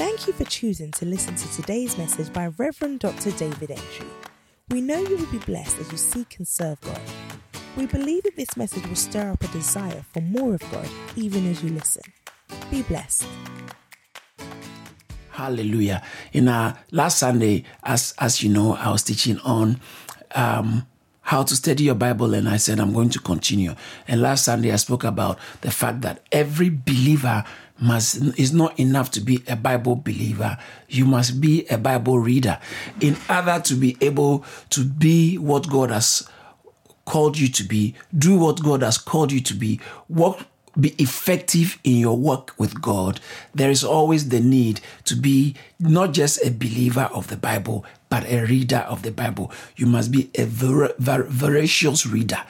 Thank you for choosing to listen to today's message by Reverend Dr. David Entry. We know you will be blessed as you seek and serve God. We believe that this message will stir up a desire for more of God even as you listen. Be blessed. Hallelujah. In our last Sunday, as as you know, I was teaching on um, how to study your Bible, and I said I'm going to continue. And last Sunday, I spoke about the fact that every believer must is not enough to be a Bible believer. You must be a Bible reader in order to be able to be what God has called you to be, do what God has called you to be, work be effective in your work with God, there is always the need to be not just a believer of the Bible, but a reader of the Bible. You must be a ver- ver- voracious reader,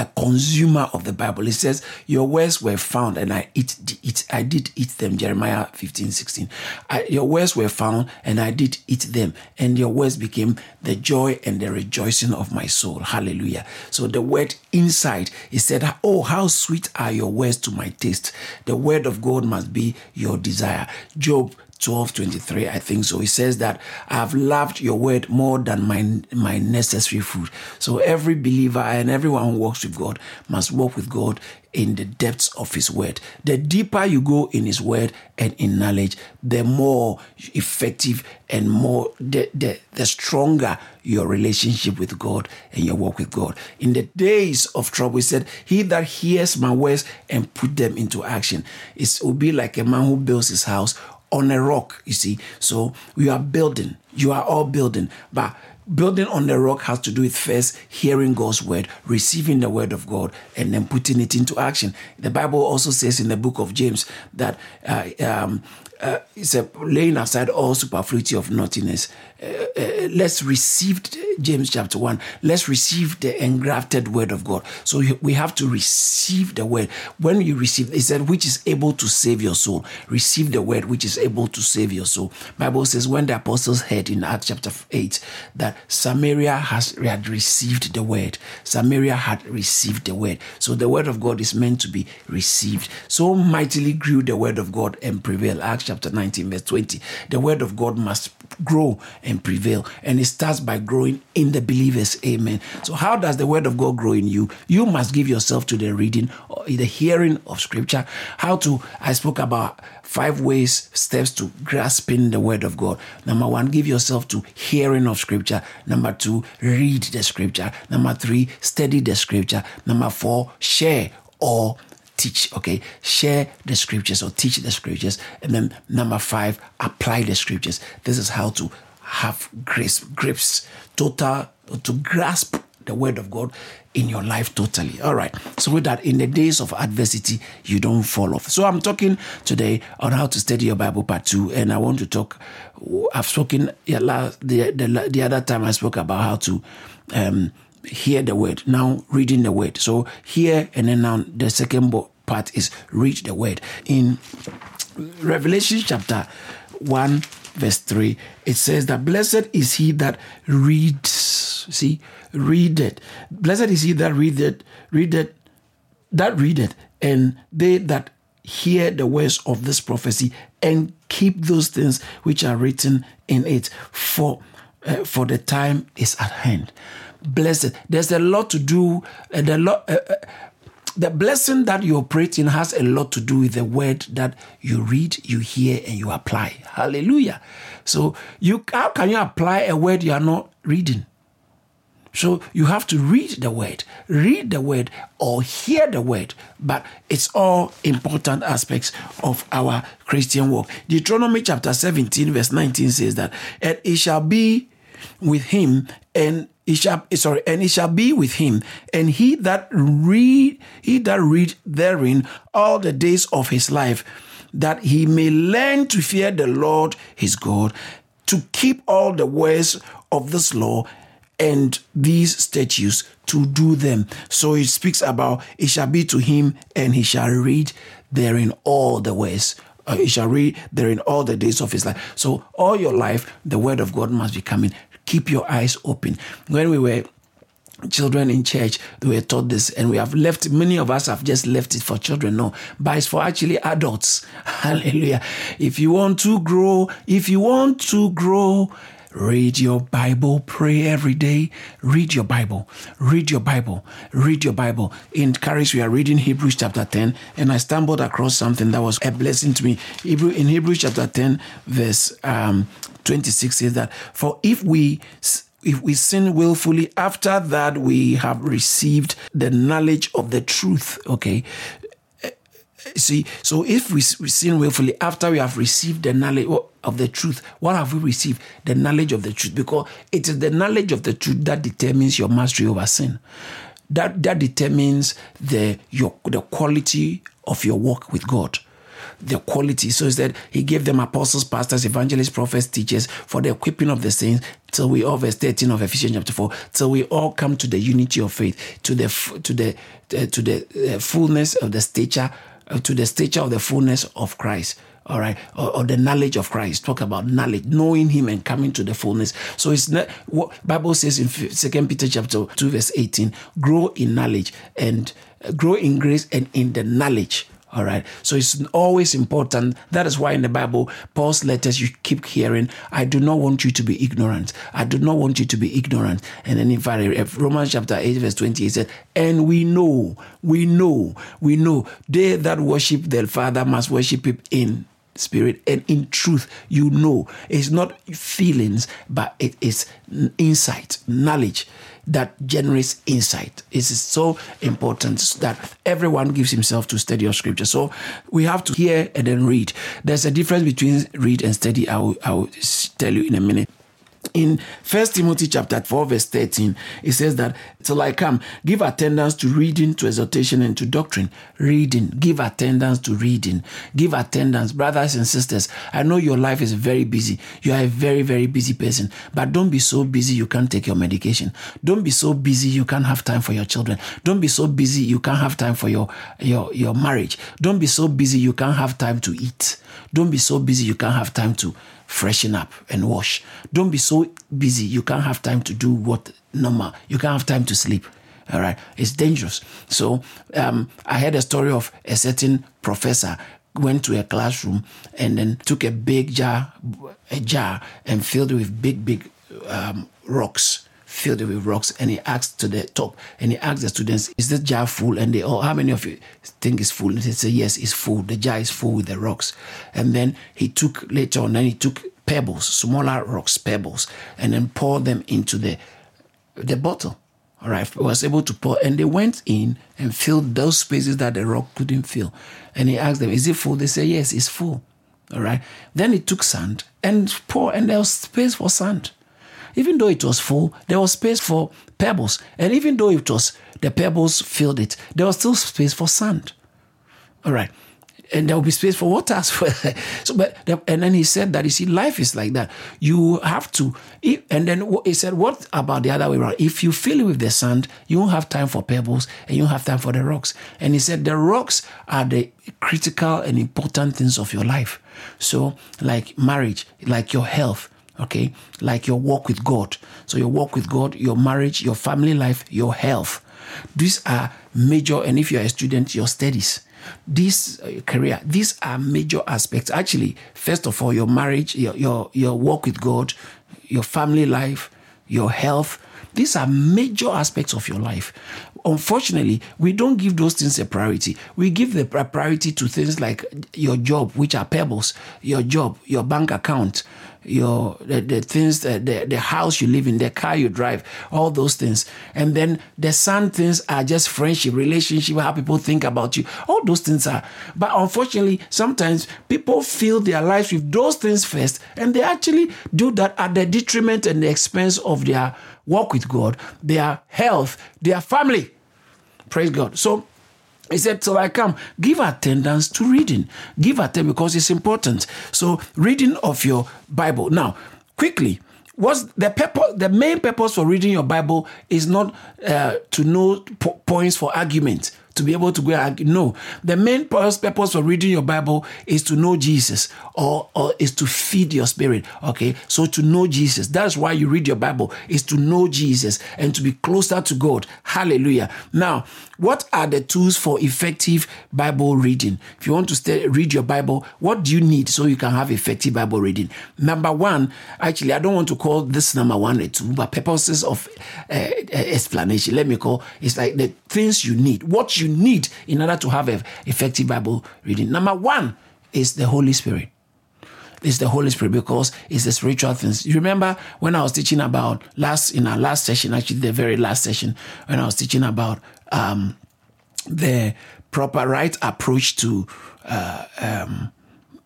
a consumer of the Bible. It says, Your words were found, and I eat, eat I did eat them. Jeremiah 15, 16. I, your words were found, and I did eat them, and your words became the joy and the rejoicing of my soul. Hallelujah. So the word inside, he said, Oh, how sweet are your words to my taste. The word of God must be your desire. Job 12 23 i think so. He says that i have loved your word more than my my necessary food. So every believer and everyone who walks with god must walk with god in the depths of his word. The deeper you go in his word and in knowledge the more effective and more the, the, the stronger your relationship with god and your walk with god. In the days of trouble he said he that hears my words and put them into action it will be like a man who builds his house on a rock, you see. So we are building. You are all building. But building on the rock has to do with first hearing God's word, receiving the word of God, and then putting it into action. The Bible also says in the book of James that uh, um, uh, it's a laying aside all superfluity of naughtiness. Let's receive James chapter 1. Let's receive the engrafted word of God. So we have to receive the word. When you receive, it said, which is able to save your soul. Receive the word which is able to save your soul. Bible says when the apostles heard in Acts chapter 8 that Samaria has had received the word. Samaria had received the word. So the word of God is meant to be received. So mightily grew the word of God and prevailed. Acts chapter 19 verse 20. The word of God must grow and prevail. And it starts by growing in the believers. Amen. So, how does the word of God grow in you? You must give yourself to the reading or the hearing of scripture. How to, I spoke about five ways, steps to grasping the word of God. Number one, give yourself to hearing of scripture. Number two, read the scripture. Number three, study the scripture. Number four, share or teach, okay? Share the scriptures or teach the scriptures. And then number five, apply the scriptures. This is how to have grasp, grips, total, to grasp the word of God in your life totally. All right. So with that in the days of adversity, you don't fall off. So I'm talking today on how to study your Bible part two. And I want to talk, I've spoken the, the, the other time I spoke about how to, um, hear the word. Now reading the word. So here and then now the second part is read the word. In Revelation chapter 1 verse 3 it says that blessed is he that reads see read it blessed is he that read it read it that read it and they that hear the words of this prophecy and keep those things which are written in it for uh, for the time is at hand blessed. There's a lot to do, and a lot. Uh, the blessing that you operate in has a lot to do with the word that you read, you hear, and you apply. Hallelujah. So you how can you apply a word you are not reading? So you have to read the word, read the word, or hear the word. But it's all important aspects of our Christian walk. Deuteronomy chapter 17, verse 19 says that, and it shall be with him, and he shall sorry, and it shall be with him, and he that read he that read therein all the days of his life, that he may learn to fear the Lord his God, to keep all the words of this law and these statutes to do them. So it speaks about it shall be to him, and he shall read therein all the ways. Uh, he shall read therein all the days of his life. So all your life, the word of God must be coming. Keep your eyes open. When we were children in church they were taught this and we have left many of us have just left it for children no. But it's for actually adults. Hallelujah. If you want to grow if you want to grow Read your Bible, pray every day. Read your Bible, read your Bible, read your Bible. In Caris, we are reading Hebrews chapter 10, and I stumbled across something that was a blessing to me. Hebrew, in Hebrews chapter 10, verse um, 26 says that, For if we if we sin willfully after that we have received the knowledge of the truth okay see so if we sin willfully after we have received the knowledge of the truth what have we received? The knowledge of the truth. Because it is the knowledge of the truth that determines your mastery over sin. That that determines the your the quality of your walk with god. The quality. So he said he gave them apostles, pastors, evangelists, prophets, teachers for the equipping of the saints till we all verse 13 of Ephesians chapter 4 till we all come to the unity of faith to the to the uh, to the uh, fullness of the stature to the stature of the fullness of Christ all right? Or, or, the knowledge of christ. Talk about knowledge knowing him and coming to the fullness. So it's not what bible says in second peter chapter 2 verse 18 grow in knowledge and uh, grow in grace and in the knowledge all right. So it's always important. That is why in the Bible, Paul's letters, you keep hearing, I do not want you to be ignorant. I do not want you to be ignorant. And then in fact, Romans chapter 8, verse 20, he said, And we know, we know, we know, they that worship their Father must worship him in spirit and in truth you know it's not feelings but it is insight knowledge that generates insight. It is so important that everyone gives himself to study of scripture. So we have to hear and then read. There's a difference between read and study. I will, I will tell you in a minute in First Timothy chapter 4, verse 13, it says that till I come, give attendance to reading, to exhortation, and to doctrine. Reading, give attendance to reading, give attendance, brothers and sisters. I know your life is very busy. You are a very, very busy person, but don't be so busy you can't take your medication. Don't be so busy you can't have time for your children. Don't be so busy you can't have time for your your your marriage. Don't be so busy you can't have time to eat. Don't be so busy you can't have time to freshen up and wash. Don't be so busy you can't have time to do what normal. You can't have time to sleep. All right, it's dangerous. So um, I heard a story of a certain professor went to a classroom and then took a big jar, a jar, and filled it with big, big um, rocks filled it with rocks and he asked to the top and he asked the students is this jar full? And they all how many of you think it's full? And they say yes it's full. The jar is full with the rocks. And then he took later on then he took pebbles smaller rocks pebbles and then poured them into the the bottle. All right was able to pour and they went in and filled those spaces that the rock couldn't fill. And he asked them is it full? They say yes it's full. All right. Then he took sand and pour and there was space for sand even though it was full, there was space for pebbles. And even though it was the pebbles filled it, there was still space for sand. All right. And there will be space for water as well. so, but and then he said that you see, life is like that. You have to. And then he said, "What about the other way around? If you fill it with the sand, you won't have time for pebbles, and you won't have time for the rocks." And he said, "The rocks are the critical and important things of your life. So, like marriage, like your health, okay? Like your walk with God. So, your walk with God, your marriage, your family life, your health. These are major, and if you're a student, your studies. This uh, career, these are major aspects. Actually, first of all, your marriage, your, your, your walk with God, your family life, your health, these are major aspects of your life. Unfortunately, we don't give those things a priority. We give the priority to things like your job, which are pebbles, your job, your bank account, your the, the things that the, the house you live in the car you drive all those things. And then the sun things are just friendship relationship how people think about you. All those things are. But unfortunately sometimes people fill their lives with those things first and they actually do that at the detriment and the expense of their walk with god their health their family. Praise god. So he said, So I come, give attendance to reading. Give attendance because it's important. So, reading of your Bible. Now, quickly, what's the purpose, the main purpose for reading your Bible is not uh, to know po- points for argument, to be able to go and no. The main purpose for reading your Bible is to know Jesus or, or is to feed your spirit. Okay. So to know Jesus. That's why you read your Bible is to know Jesus and to be closer to God. Hallelujah. Now, what are the tools for effective Bible reading? If you want to stay, read your Bible, what do you need so you can have effective Bible reading? Number one, actually, I don't want to call this number one or two, but purposes of uh, explanation, let me call it's like the things you need, what you need in order to have an effective Bible reading. Number one is the Holy Spirit is the Holy Spirit because it's the spiritual things. You remember when I was teaching about last in our last session, actually the very last session, when I was teaching about um, the proper right approach to uh, um,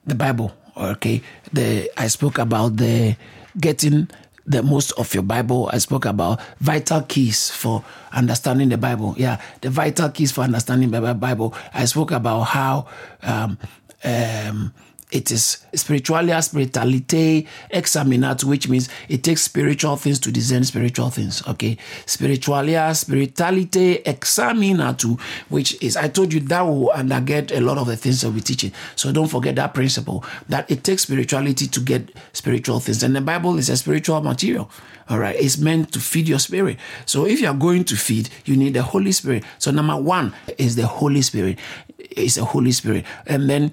the Bible. Okay, the I spoke about the getting the most of your Bible. I spoke about vital keys for understanding the Bible. Yeah, the vital keys for understanding the Bible. I spoke about how um, um, it is spiritualia spiritualite examinat, which means it takes spiritual things to discern spiritual things. Okay. Spiritualia spiritualite examinatu, which is, I told you that will underget a lot of the things that we're teaching. So don't forget that principle that it takes spirituality to get spiritual things. And the Bible is a spiritual material. All right. It's meant to feed your spirit. So if you're going to feed, you need the Holy Spirit. So number one is the Holy Spirit. It's the Holy Spirit. And then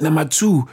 Number two,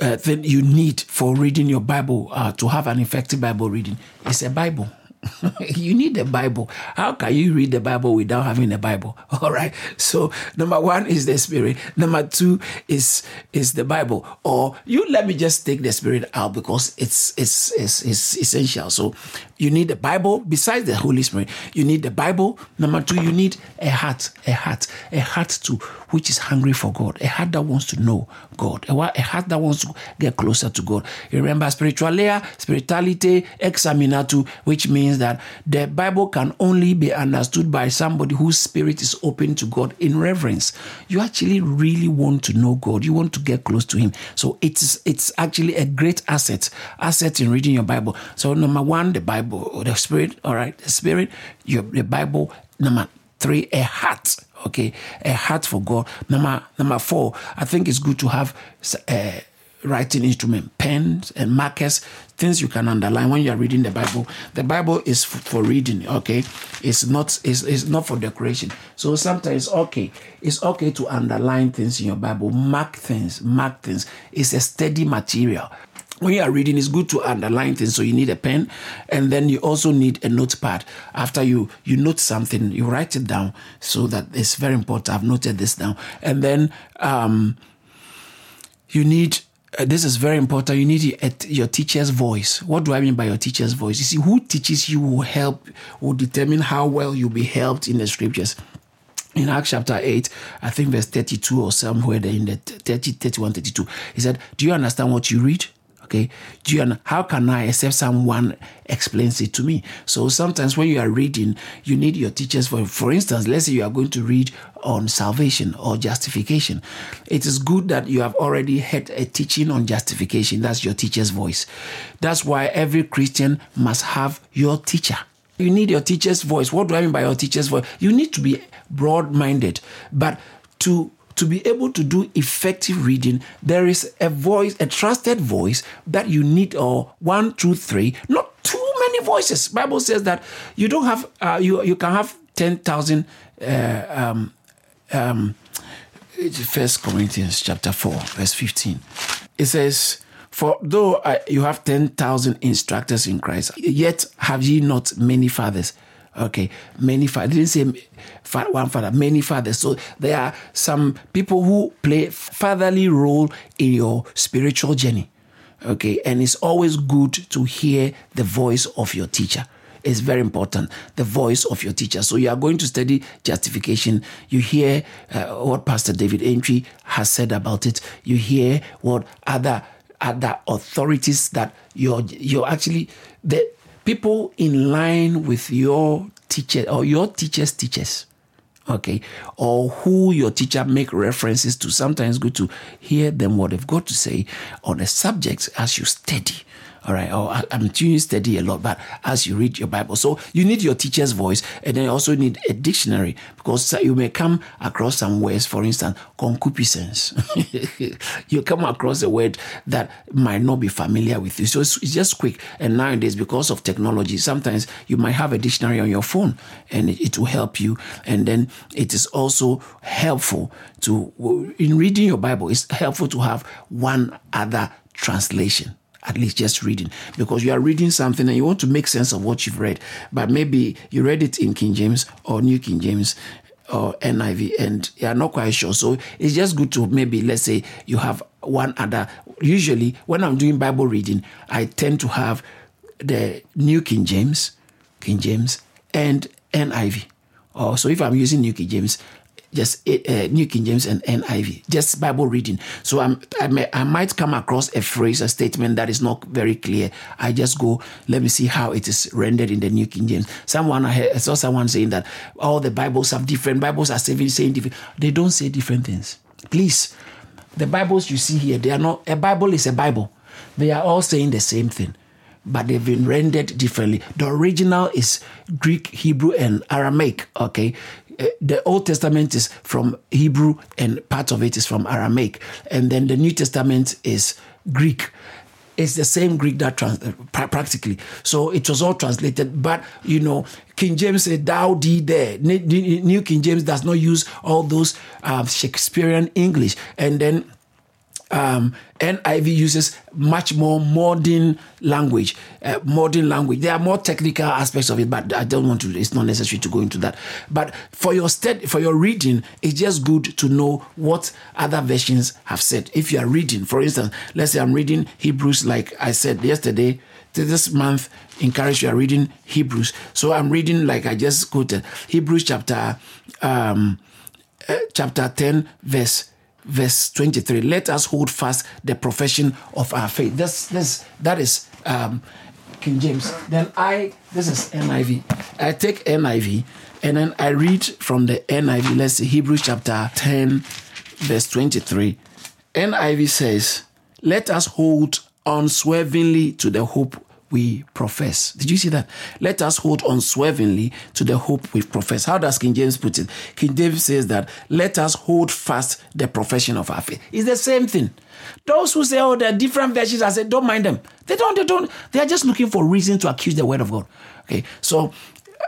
uh, thing you need for reading your Bible uh, to have an effective Bible reading is a Bible. you need a Bible. How can you read the Bible without having a Bible? All right. So number one is the Spirit. Number two is is the Bible. Or you let me just take the Spirit out because it's it's it's, it's essential. So you need the Bible besides the Holy Spirit. You need the Bible. Number two, you need a heart, a heart, a heart to which is hungry for God, a heart that wants to know God, a, heart that wants to get closer to God. Remember, spiritualia, spirituality, examinatu, which means that the Bible can only be understood by somebody whose spirit is open to God in reverence. You actually really want to know God. You want to get close to Him. So it's it's actually a great asset, asset in reading your Bible. So number one, the Bible Bible, the Spirit, all right, the Spirit, your the Bible. Number three, a heart. Okay, a heart for God. Number number four, I think it's good to have a eh, writing instrument, pens and markers, things you can underline when you are reading the Bible. The Bible is for reading. Okay, it's not it's, it's not for decoration. So sometimes okay, it's okay to underline things in your Bible, mark things, mark things. It's a steady material when you are reading, it's good to underline things. So you need a pen, and then you also need a notepad. After you you note something, you write it down so that it's very important. I've noted this down, and then um, you need. Uh, this is very important. You need your, your teacher's voice. What do I mean by your teacher's voice? You see, who teaches you will help, will determine how well you'll be helped in the scriptures in Acts chapter 8, I think verse 32 or somewhere there in the 30, 31, 32, he said, Do you understand what you read? Okay. Do you how can I except someone explains it to me? So sometimes when you are reading, you need your teachers for for instance, let's say you are going to read on salvation or justification. It is good that you have already had a teaching on justification. That's your teacher's voice. That's why every Christian must have your teacher. You need your teacher's voice. What do I mean by your teacher's voice? You need to be broad minded, but to to be able to do effective reading, there is a voice, a trusted voice that you need, or one, two, three, not too many voices. Bible says that you don't have, uh, you you can have ten thousand. Uh, um, um, First Corinthians chapter four, verse fifteen. It says. For though uh, you have 10,000 instructors in Christ, yet have ye not many fathers. Okay, many fathers. Didn't say one father, many fathers. So there are some people who play fatherly role in your spiritual journey. Okay, and it's always good to hear the voice of your teacher. It's very important, the voice of your teacher. So you are going to study justification. You hear uh, what Pastor David Entry has said about it. You hear what other other authorities that you're you're actually the people in line with your teacher or your teacher's teachers okay? Or who your teacher make references to. Sometimes good to hear them what they've got to say on a subject as you study All right. Or I- I'm doing study a lot, but as you read your Bible. So you need your teacher's voice and then you also need a dictionary because you may come across some words, for instance, concupiscence. you come across a word that might not be familiar with you. So it's, it's just quick. And nowadays, because of technology, sometimes you might have a dictionary on your phone and it, it will help you. And then it is also helpful to, in reading your Bible, it's helpful to have one other translation at least just reading. Because you are reading something and you want to make sense of what you've read. But maybe you read it in king james or new king james or niv and you're not quite sure. So it's just good to maybe let's say you have one other. Usually when i'm doing bible reading i tend to have the new king james king james and niv or so if i'm using new king james just uh, New King James and NIV, just Bible reading. So I'm, I, may, I might come across a phrase, a statement that is not very clear. I just go, let me see how it is rendered in the New King James. Someone I saw someone saying that all the Bibles have different Bibles are saying, saying different. They don't say different things. Please, the Bibles you see here, they are not. A Bible is a Bible. They are all saying the same thing but they've been rendered differently. The original is Greek, Hebrew, and Aramaic. Okay, the Old Testament is from Hebrew and part of it is from Aramaic, and then the New Testament is Greek. It's the same Greek that trans- practically. So it was all translated, but you know, King James said, "Thou thee there." New King James does not use all those uh, Shakespearean English, and then um, NIV uses much more modern language, uh, modern language. There are more technical aspects of it, but I don't want to. It's not necessary to go into that. But for your study, for your reading, it's just good to know what other versions have said. If you are reading, for instance, let's say I'm reading Hebrews, like I said yesterday. This month, encourage you are reading Hebrews. So I'm reading, like I just quoted, Hebrews chapter um, uh, chapter ten, verse verse 23 let us hold fast the profession of our faith. This this that is um king james. Then i this is niv i take niv and then i read from the niv let's see hebrews chapter 10 verse 23 niv says let us hold unswervingly to the hope we profess. Did you see that? Let us hold unswervingly to the hope we profess. How does King James put it? King James says that let us hold fast the profession of our faith. It's the same thing. Those who say, oh, there are different versions, I said, don't mind them. They don't, they don't, they are just looking for reason to accuse the word of God. Okay, so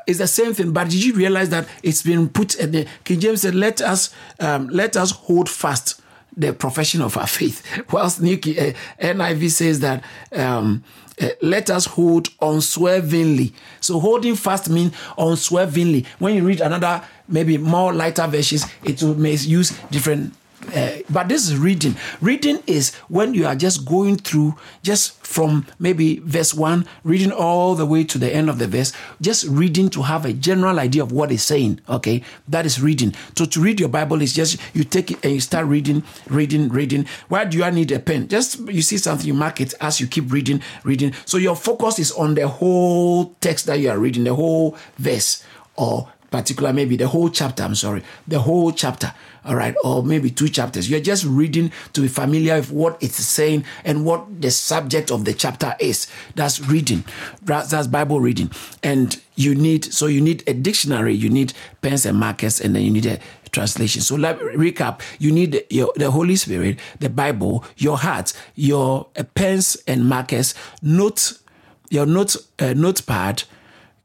it's the same thing. But did you realize that it's been put? In the, King James said, "Let us, um, let us hold fast the profession of our faith." Whilst New uh, NIV says that, um, uh, "Let us hold unswervingly." So holding fast means unswervingly. When you read another, maybe more lighter versions, it will may use different uh, but this is reading. Reading is when you are just going through, just from maybe verse one, reading all the way to the end of the verse, just reading to have a general idea of what it's saying. Okay, that is reading. So to read your Bible is just you take it and you start reading, reading, reading. Why do I need a pen? Just you see something, you mark it as you keep reading, reading. So your focus is on the whole text that you are reading, the whole verse, or particular maybe the whole chapter i'm sorry the whole chapter all right or maybe two chapters. You're just reading to be familiar with what it's saying and what the subject of the chapter is. That's reading. That's, bible reading. And you need so you need a dictionary you need pens and markers and then you need a translation. So let recap. You need your, the holy spirit the bible your heart your uh, pens and markers note your note uh, notepad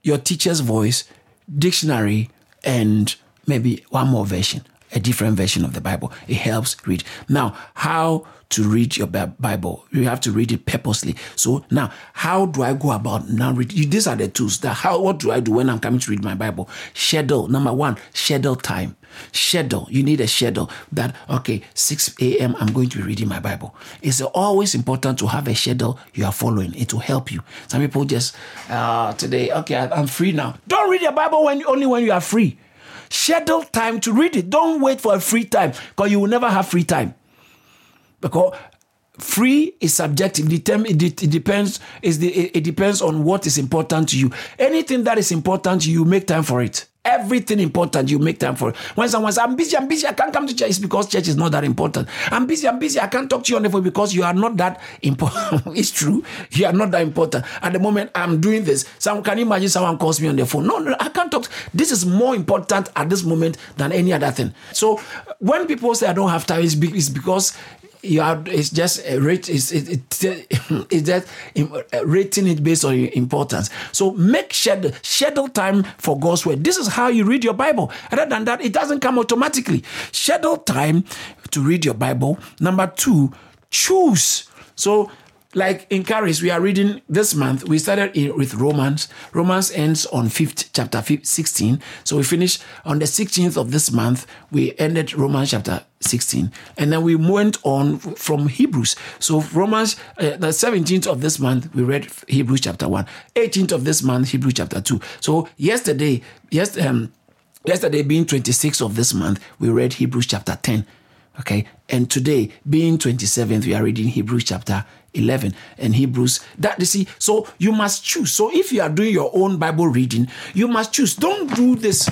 your teacher's voice dictionary and maybe one more version, a different version of the Bible. It helps read. Now, how to read your Bible? You have to read it purposely. So now, how do I go about now reading? These are the tools. That how what do I do when I'm coming to read my Bible? Schedule. Number one, schedule time. Schedule. You need a schedule that okay, 6 a.m. I'm going to be reading my Bible. It's always important to have a schedule you are following. It will help you. Some people just uh, today, okay, I'm free now. Don't read your Bible when only when you are free. Schedule time to read it. Don't wait for a free time because you will never have free time. Because free is subjective. It, it depends. Is the it depends on what is important to you. Anything that is important to you, make time for it. Everything important, you make time for. When someone says, I'm busy, I'm busy, I can't come to church, it's because church is not that important. I'm busy, I'm busy, I can't talk to you on the phone because you are not that important. it's true. You are not that important. At the moment, I'm doing this. Some can you imagine someone calls me on the phone? No, no, I can't talk. This is more important at this moment than any other thing. So when people say I don't have time, it's because you are it's just a rate it's, it, it, it's just rating it based on importance. So make schedule schedule time for god's word. This is how you read your bible. Other than that it doesn't come automatically. Schedule time to read your bible. Number two choose. So like in Caris, we are reading this month. We started with Romans. Romans ends on fifth chapter 16. So we finish on the 16th of this month. We ended Romans chapter 16, and then we went on from Hebrews. So Romans, uh, the 17th of this month, we read Hebrews chapter 1. 18th of this month, Hebrews chapter 2. So yesterday, yes, um, yesterday being 26th of this month, we read Hebrews chapter 10. Okay, and today being 27th, we are reading Hebrews chapter 11 and Hebrews. That you see, so you must choose. So if you are doing your own Bible reading, you must choose. Don't do this.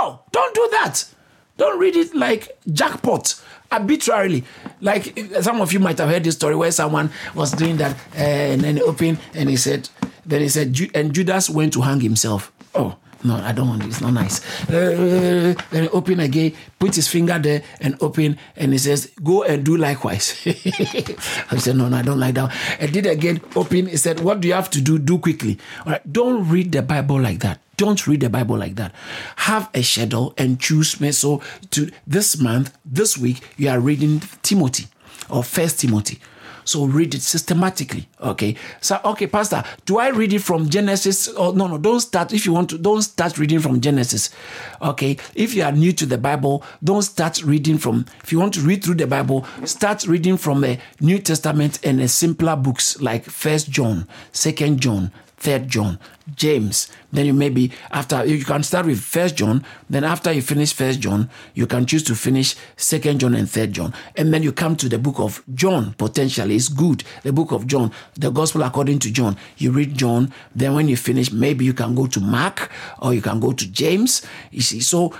No, don't do that. Don't read it like jackpot arbitrarily. Like some of you might have heard this story where someone was doing that uh, and then open and he said, then he said, and Judas went to hang himself. Oh, no, I don't want it. It's not nice. Uh, then open again, put his finger there and open, and he says, Go and do likewise. I said, No, no, I don't like that. I did again, open. He said, What do you have to do? Do quickly. All right, don't read the Bible like that. Don't read the Bible like that. Have a schedule and choose me. So, to this month, this week, you are reading Timothy or First Timothy. So read it systematically. Okay. So okay, Pastor, do I read it from Genesis? Oh no, no, don't start if you want to, don't start reading from Genesis. Okay. If you are new to the Bible, don't start reading from if you want to read through the Bible, start reading from a New Testament and a simpler books like First John, Second John, Third John, James. Then you maybe after you can start with First John. Then after you finish First John, you can choose to finish Second John and Third John, and then you come to the book of John. Potentially, it's good. The book of John, the Gospel according to John. You read John. Then when you finish, maybe you can go to Mark or you can go to James. You see, so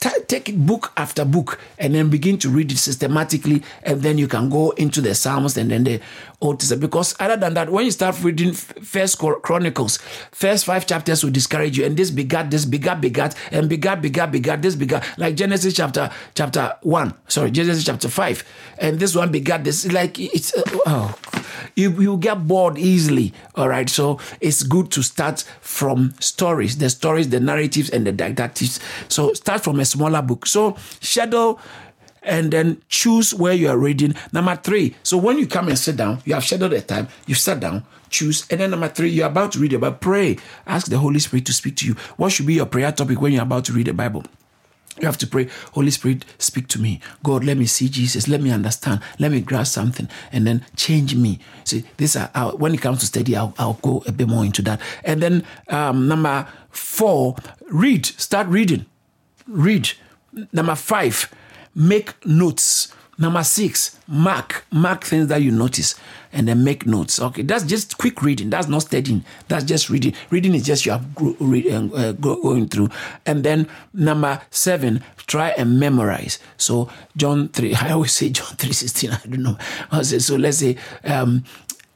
t- take it book after book and then begin to read it systematically, and then you can go into the Psalms and then the Old Testament. Because other than that, when you start reading First Chronicles, first five chapters will discourage you, and this begat, this begat, begat, and begat, begat, begat, this begat, like Genesis chapter chapter one, sorry, Genesis chapter five, and this one begat this. Like it's uh, oh, you you get bored easily. All right, so it's good to start from stories, the stories, the narratives, and the didactics. So start from a smaller book. So schedule and then choose where you are reading. Number three, so when you come and sit down, you have scheduled a time, you sat down, choose. And then number three, you're about to read about pray. Ask the Holy Spirit to speak to you. What should be your prayer topic when you're about to read the Bible? You have to pray, Holy Spirit, speak to me. God, let me see Jesus. Let me understand. Let me grasp something and then change me. See, this uh, when it comes to study, I'll, I'll, go a bit more into that. And then um, number four, read. Start reading. Read. Number five, make notes. Number six, mark. Mark things that you notice and then make notes. Okay, that's just quick reading. That's not studying. That's just reading. Reading is just you are uh, going through. And then number seven, try and memorize. So John 3, I always say John 3 16, I don't know. So let's say, um,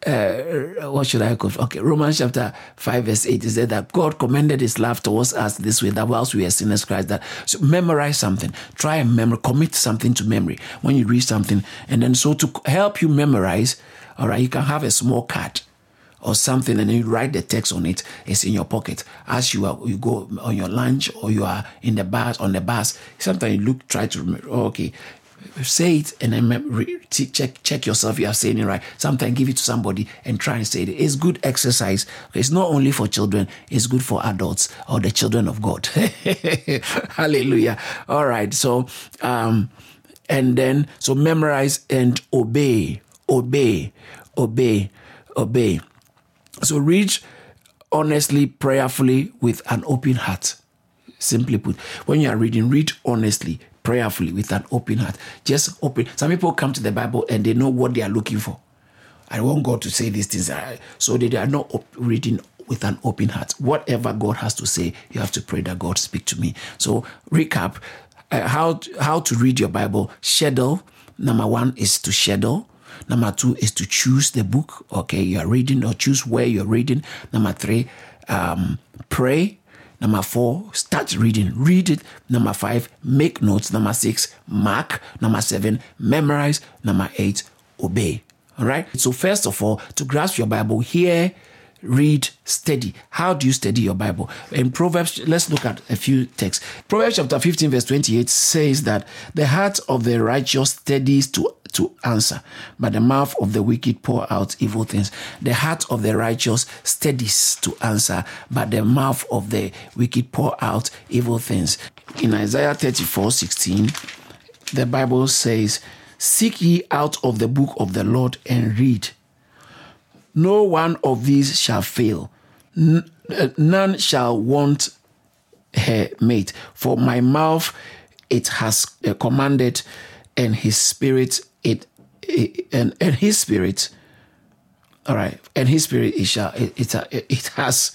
uh, what should I call? Okay, Romans chapter 5, verse 8 it said that God commended his love towards us this way, that whilst we are sinners, Christ that. So memorize something, try and memory, commit something to memory when you read something. And then, so to help you memorize, all right, you can have a small card or something and you write the text on it it's in your pocket as you are you go on your lunch or you are in the bus on the bus sometimes you look try to remember oh, okay say it and then check check yourself you are saying it right. Sometimes give it to somebody and try and say it. It's good exercise. It's not only for children. It's good for adults or the children of god. Hallelujah. All right. So um and then so memorize and obey. Obey. Obey. Obey. So read honestly prayerfully with an open heart. Simply put. When you are reading read honestly prayerfully with an open heart. Just open. Some people come to the Bible and they know what they are looking for. I want God to say these things. So they are not reading with an open heart. Whatever God has to say, you have to pray that God speak to me. So recap uh, how how to read your Bible. Schedule. Number one is to schedule. Number two is to choose the book. Okay, you are reading or choose where you're reading. Number three, um, pray. Number four, start reading. Read it. Number five, make notes. Number six, mark. Number seven, memorize. Number eight, obey. All right. So, first of all, to grasp your Bible, hear, read, study. How do you study your Bible? In Proverbs, let's look at a few texts. Proverbs chapter 15, verse 28 says that the heart of the righteous studies to to answer, but the mouth of the wicked pour out evil things. The heart of the righteous studies to answer, but the mouth of the wicked pour out evil things. In Isaiah 34 16, the Bible says, Seek ye out of the book of the Lord and read. No one of these shall fail, uh, none shall want her mate. For my mouth it has uh, commanded, and his spirit it, it and and his spirit all right and his spirit it shall it, it, it has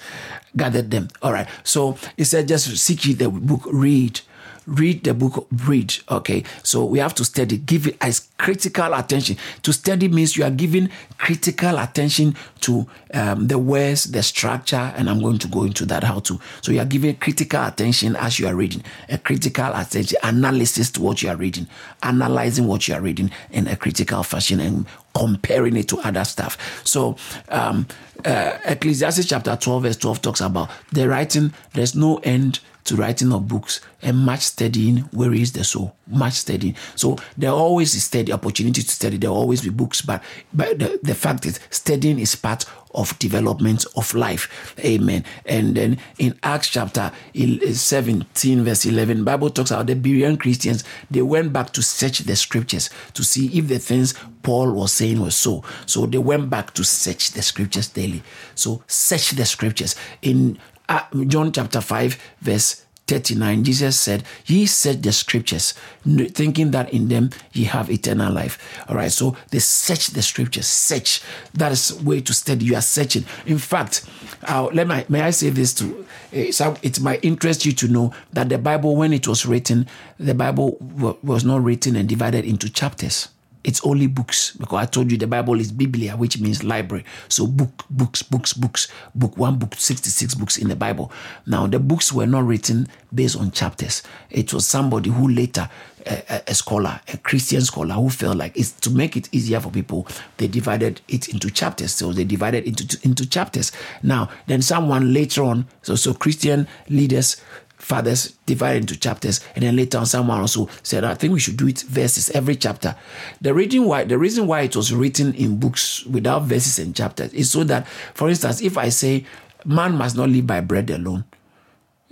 gathered them all right. So it said just seek ye the book read read the book read okay? So we have to study give it as critical attention. To study means you are giving critical attention to um, the words the structure and i'm going to go into that how to. So you are giving critical attention as you are reading. A critical attention analysis to what you are reading. Analyzing what you are reading in a critical fashion and comparing it to other stuff. So um, uh, ecclesiastes chapter 12 verse 12 talks about the writing there's no end to writing of books and much studying Where is the soul much studying. So there always is study opportunity to study. There always be books but but the, the fact is studying is part of development of life. Amen. And then in acts chapter eh, 17 verse 11 bible talks about the berean christians they went back to search the scriptures to see if the things paul was saying were so. So they went back to search the scriptures daily. So search the scriptures. In uh, John chapter 5, verse 39, Jesus said, Ye search the scriptures, thinking that in them ye have eternal life. All right, so they search the scriptures, search. That is way to study. You are searching. In fact, uh, let me, may I say this to it's, it might interest you to know that the Bible, when it was written, the Bible was not written and divided into chapters it's only books because I told you the Bible is Biblia, which means library. So book, books, books, books, book one book, 66 books in the Bible. Now the books were not written based on chapters. It was somebody who later, a, a scholar, a Christian scholar, who felt like it's to make it easier for people, they divided it into chapters. So they divided into into chapters. Now then, someone later on, so so Christian leaders fathers divided into chapters and then later on someone also said i think we should do it verses every chapter. The reason why the reason why it was written in books without verses and chapters is so that for instance if i say man must not live by bread alone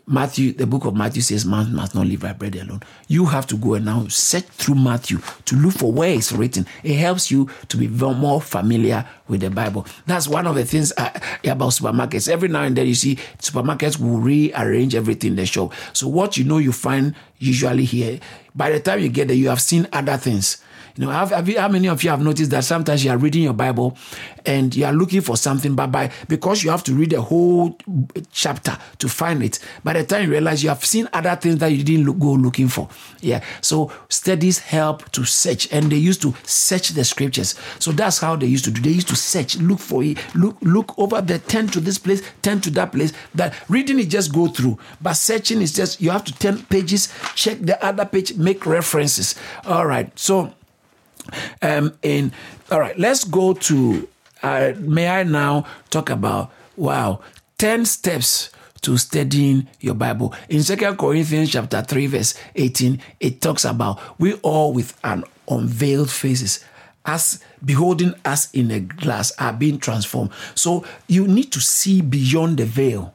Matthew, the book of Matthew says, Man must not live by bread alone. You have to go and now search through Matthew to look for where it's written. It helps you to be more familiar with the Bible. That's one of the things uh, about supermarkets. Every now and then you see supermarkets will rearrange everything in the shop. So what you know you find usually here, by the time you get there, you have seen other things. You know, have, have you, how many of you have noticed that sometimes you are reading your Bible and you are looking for something, but by because you have to read a whole chapter to find it, by the time you realize you have seen other things that you didn't look, go looking for. Yeah. So studies help to search, and they used to search the scriptures. So that's how they used to do. They used to search, look for it, look look over the turn to this place, turn to that place. That reading is just go through, but searching is just you have to turn pages, check the other page, make references. All right. So um, in all right, let's go to. Uh, may I now talk about wow, ten steps to studying your Bible. In Second Corinthians chapter three, verse eighteen, it talks about we all with an unveiled faces as beholding us in a glass are being transformed. So you need to see beyond the veil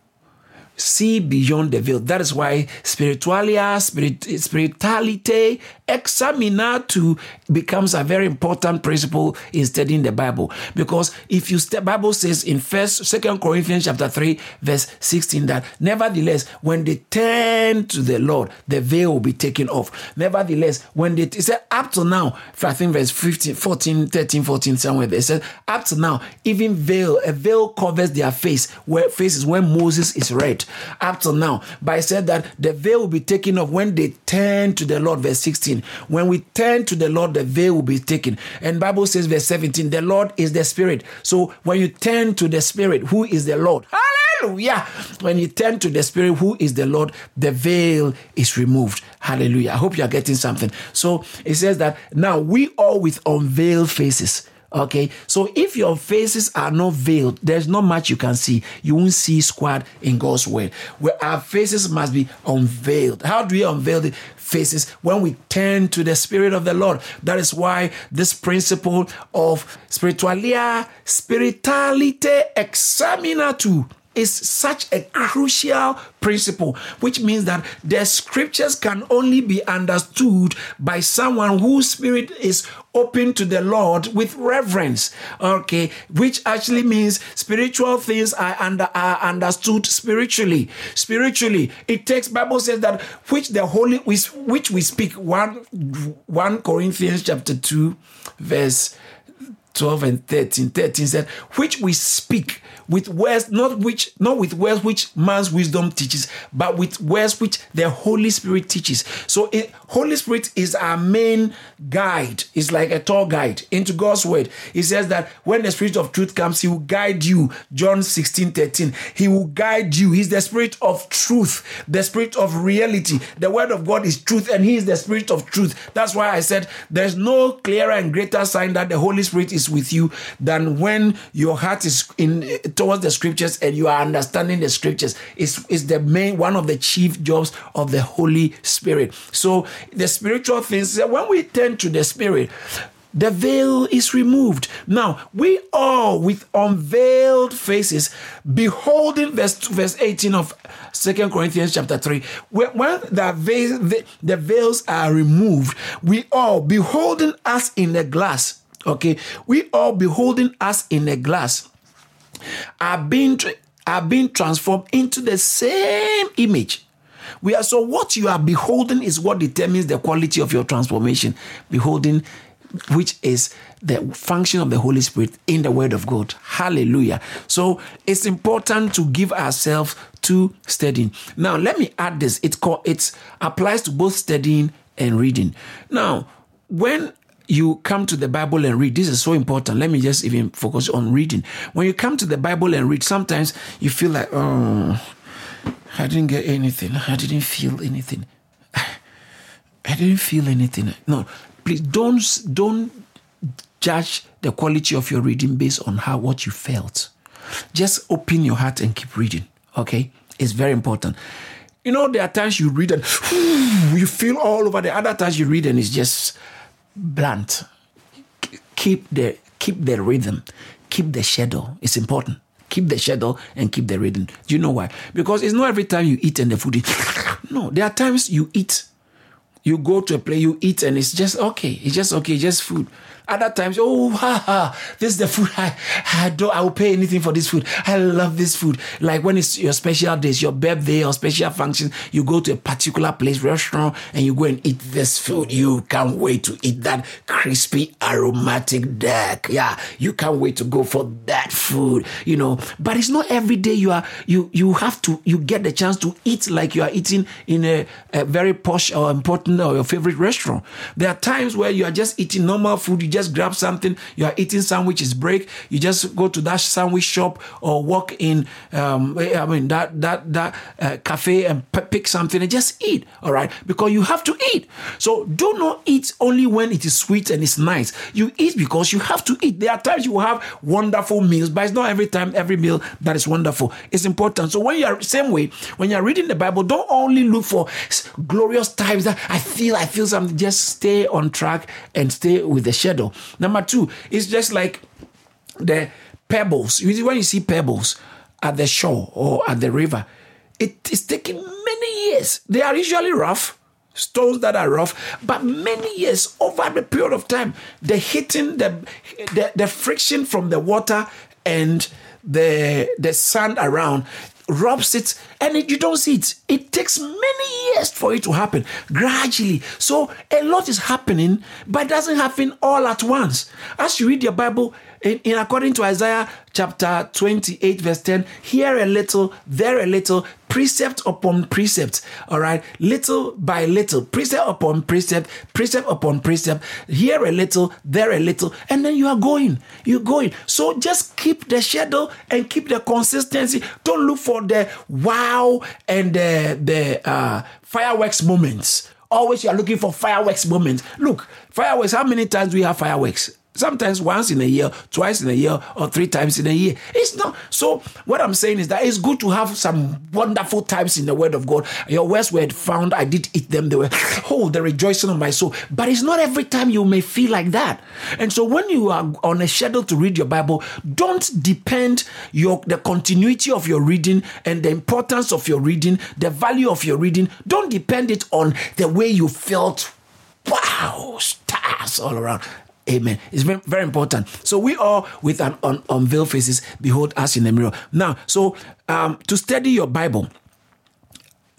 see beyond the veil. That is why spiritualia, spirit, spirituality, examina to becomes a very important principle in studying the Bible. Because if you the Bible says in First, Second Corinthians chapter three, verse sixteen, that nevertheless, when they turn to the Lord, the veil will be taken off. Nevertheless, when they it said up to now, I think verse 15, 14, 13, 14, somewhere they said up to now, even veil, a veil covers their face, where faces when Moses is read. Up to now, but I said that the veil will be taken off when they turn to the Lord, verse 16. When we turn to the Lord, the veil will be taken. And Bible says, verse 17, the Lord is the Spirit. So when you turn to the Spirit, who is the Lord? Hallelujah. When you turn to the Spirit, who is the Lord, the veil is removed. Hallelujah. I hope you are getting something. So it says that now we all with unveiled faces. Okay, so if your faces are not veiled, there's not much you can see. You won't see squad in God's word. Where our faces must be unveiled. How do we unveil the faces? When we turn to the Spirit of the Lord. That is why this principle of spiritualia, spirituality examina to is such a crucial principle, which means that the scriptures can only be understood by someone whose spirit is open to the Lord with reverence. Okay, which actually means spiritual things are under are understood spiritually. Spiritually, it takes Bible says that which the holy which we speak one one Corinthians chapter two verse 12 and 13 13 said which we speak with words not which not with words which man's wisdom teaches but with words which the holy spirit teaches. So it, holy spirit is our main guide. It's like a tour guide into god's word. He says that when the spirit of truth comes he will guide you. John 16 13 he will guide you. He's the spirit of truth the spirit of reality. The word of god is truth and he is the spirit of truth. That's why i said there's no clearer and greater sign that the holy spirit is with you than when your heart is in towards the scriptures and you are understanding the scriptures is is the main one of the chief jobs of the holy spirit so the spiritual things when we turn to the spirit the veil is removed. Now, we all with unveiled faces, beholding verse, verse 18 of Second Corinthians chapter 3, when, the, veil, the, the veils are removed, we all beholding us in the glass Okay, we all beholding us in a glass are being are being transformed into the same image. We are so what you are beholding is what determines the quality of your transformation. Beholding, which is the function of the Holy Spirit in the Word of God. Hallelujah. So it's important to give ourselves to studying. Now, let me add this. It it applies to both studying and reading. Now, when you come to the Bible and read, this is so important. Let me just even focus on reading. When you come to the Bible and read, sometimes you feel like, oh, I didn't get anything. I didn't feel anything. I didn't feel anything. No, please don't don't judge the quality of your reading based on how what you felt. Just open your heart and keep reading. Okay, it's very important. You know, there are times you read and you feel all over. The other times you read and it's just blunt. Keep the keep the rhythm, keep the schedule. It's important. Keep the schedule and keep the rhythm. Do you know why? Because it's not every time you eat and the food is no. There are times you eat, you go to a place, you eat, and it's just okay. It's just okay, just food. Other times, oh, ha, ha, this is the food. I, I don't, I will pay anything for this food. I love this food. Like when it's your special days, your birthday or special function, you go to a particular place, restaurant, and you go and eat this food. You can't wait to eat that crispy, aromatic duck. Yeah, you can't wait to go for that food, you know. But it's not every day you are, you, you have to, you get the chance to eat like you are eating in a, a very posh or important or your favorite restaurant. There are times where you are just eating normal food. You just just grab something. You are eating sandwiches break. You just go to that sandwich shop or walk in. Um, I mean that that that uh, cafe and p- pick something and just eat. All right, because you have to eat. So do not eat only when it is sweet and it's nice. You eat because you have to eat. There are times you have wonderful meals, but it's not every time every meal that is wonderful. It's important. So when you are same way when you are reading the Bible, don't only look for glorious times that I feel I feel something. Just stay on track and stay with the Number two, it's just like the pebbles. When you see pebbles at the shore or at the river, it is taking many years. They are usually rough, stones that are rough, but many years over the period of time, the hitting, the, the, the friction from the water and the the sand around rubs it and it, you don't see it. It takes many years for it to happen gradually. So a lot is happening, but doesn't happen all at once. As you read your Bible, in, in according to Isaiah chapter 28, verse 10, here a little, there a little, precept upon precept. All right, little by little, precept upon precept, precept upon precept, here a little, there a little, and then you are going. You're going. So just keep the schedule and keep the consistency. Don't look for the wow and the, the uh, fireworks moments. Always you are looking for fireworks moments. Look, fireworks, how many times we have fireworks? Sometimes once in a year, twice in a year, or three times in a year. It's not. So, what I'm saying is that it's good to have some wonderful times in the Word of God. Your words were found, I did eat them. They were, oh, the rejoicing of my soul. But it's not every time you may feel like that. And so, when you are on a schedule to read your Bible, don't depend your the continuity of your reading and the importance of your reading, the value of your reading. Don't depend it on the way you felt. Wow, stars all around. Amen. It's very, very important. So we all with an un, unveiled faces behold us in the mirror. Now, so um, to study your Bible,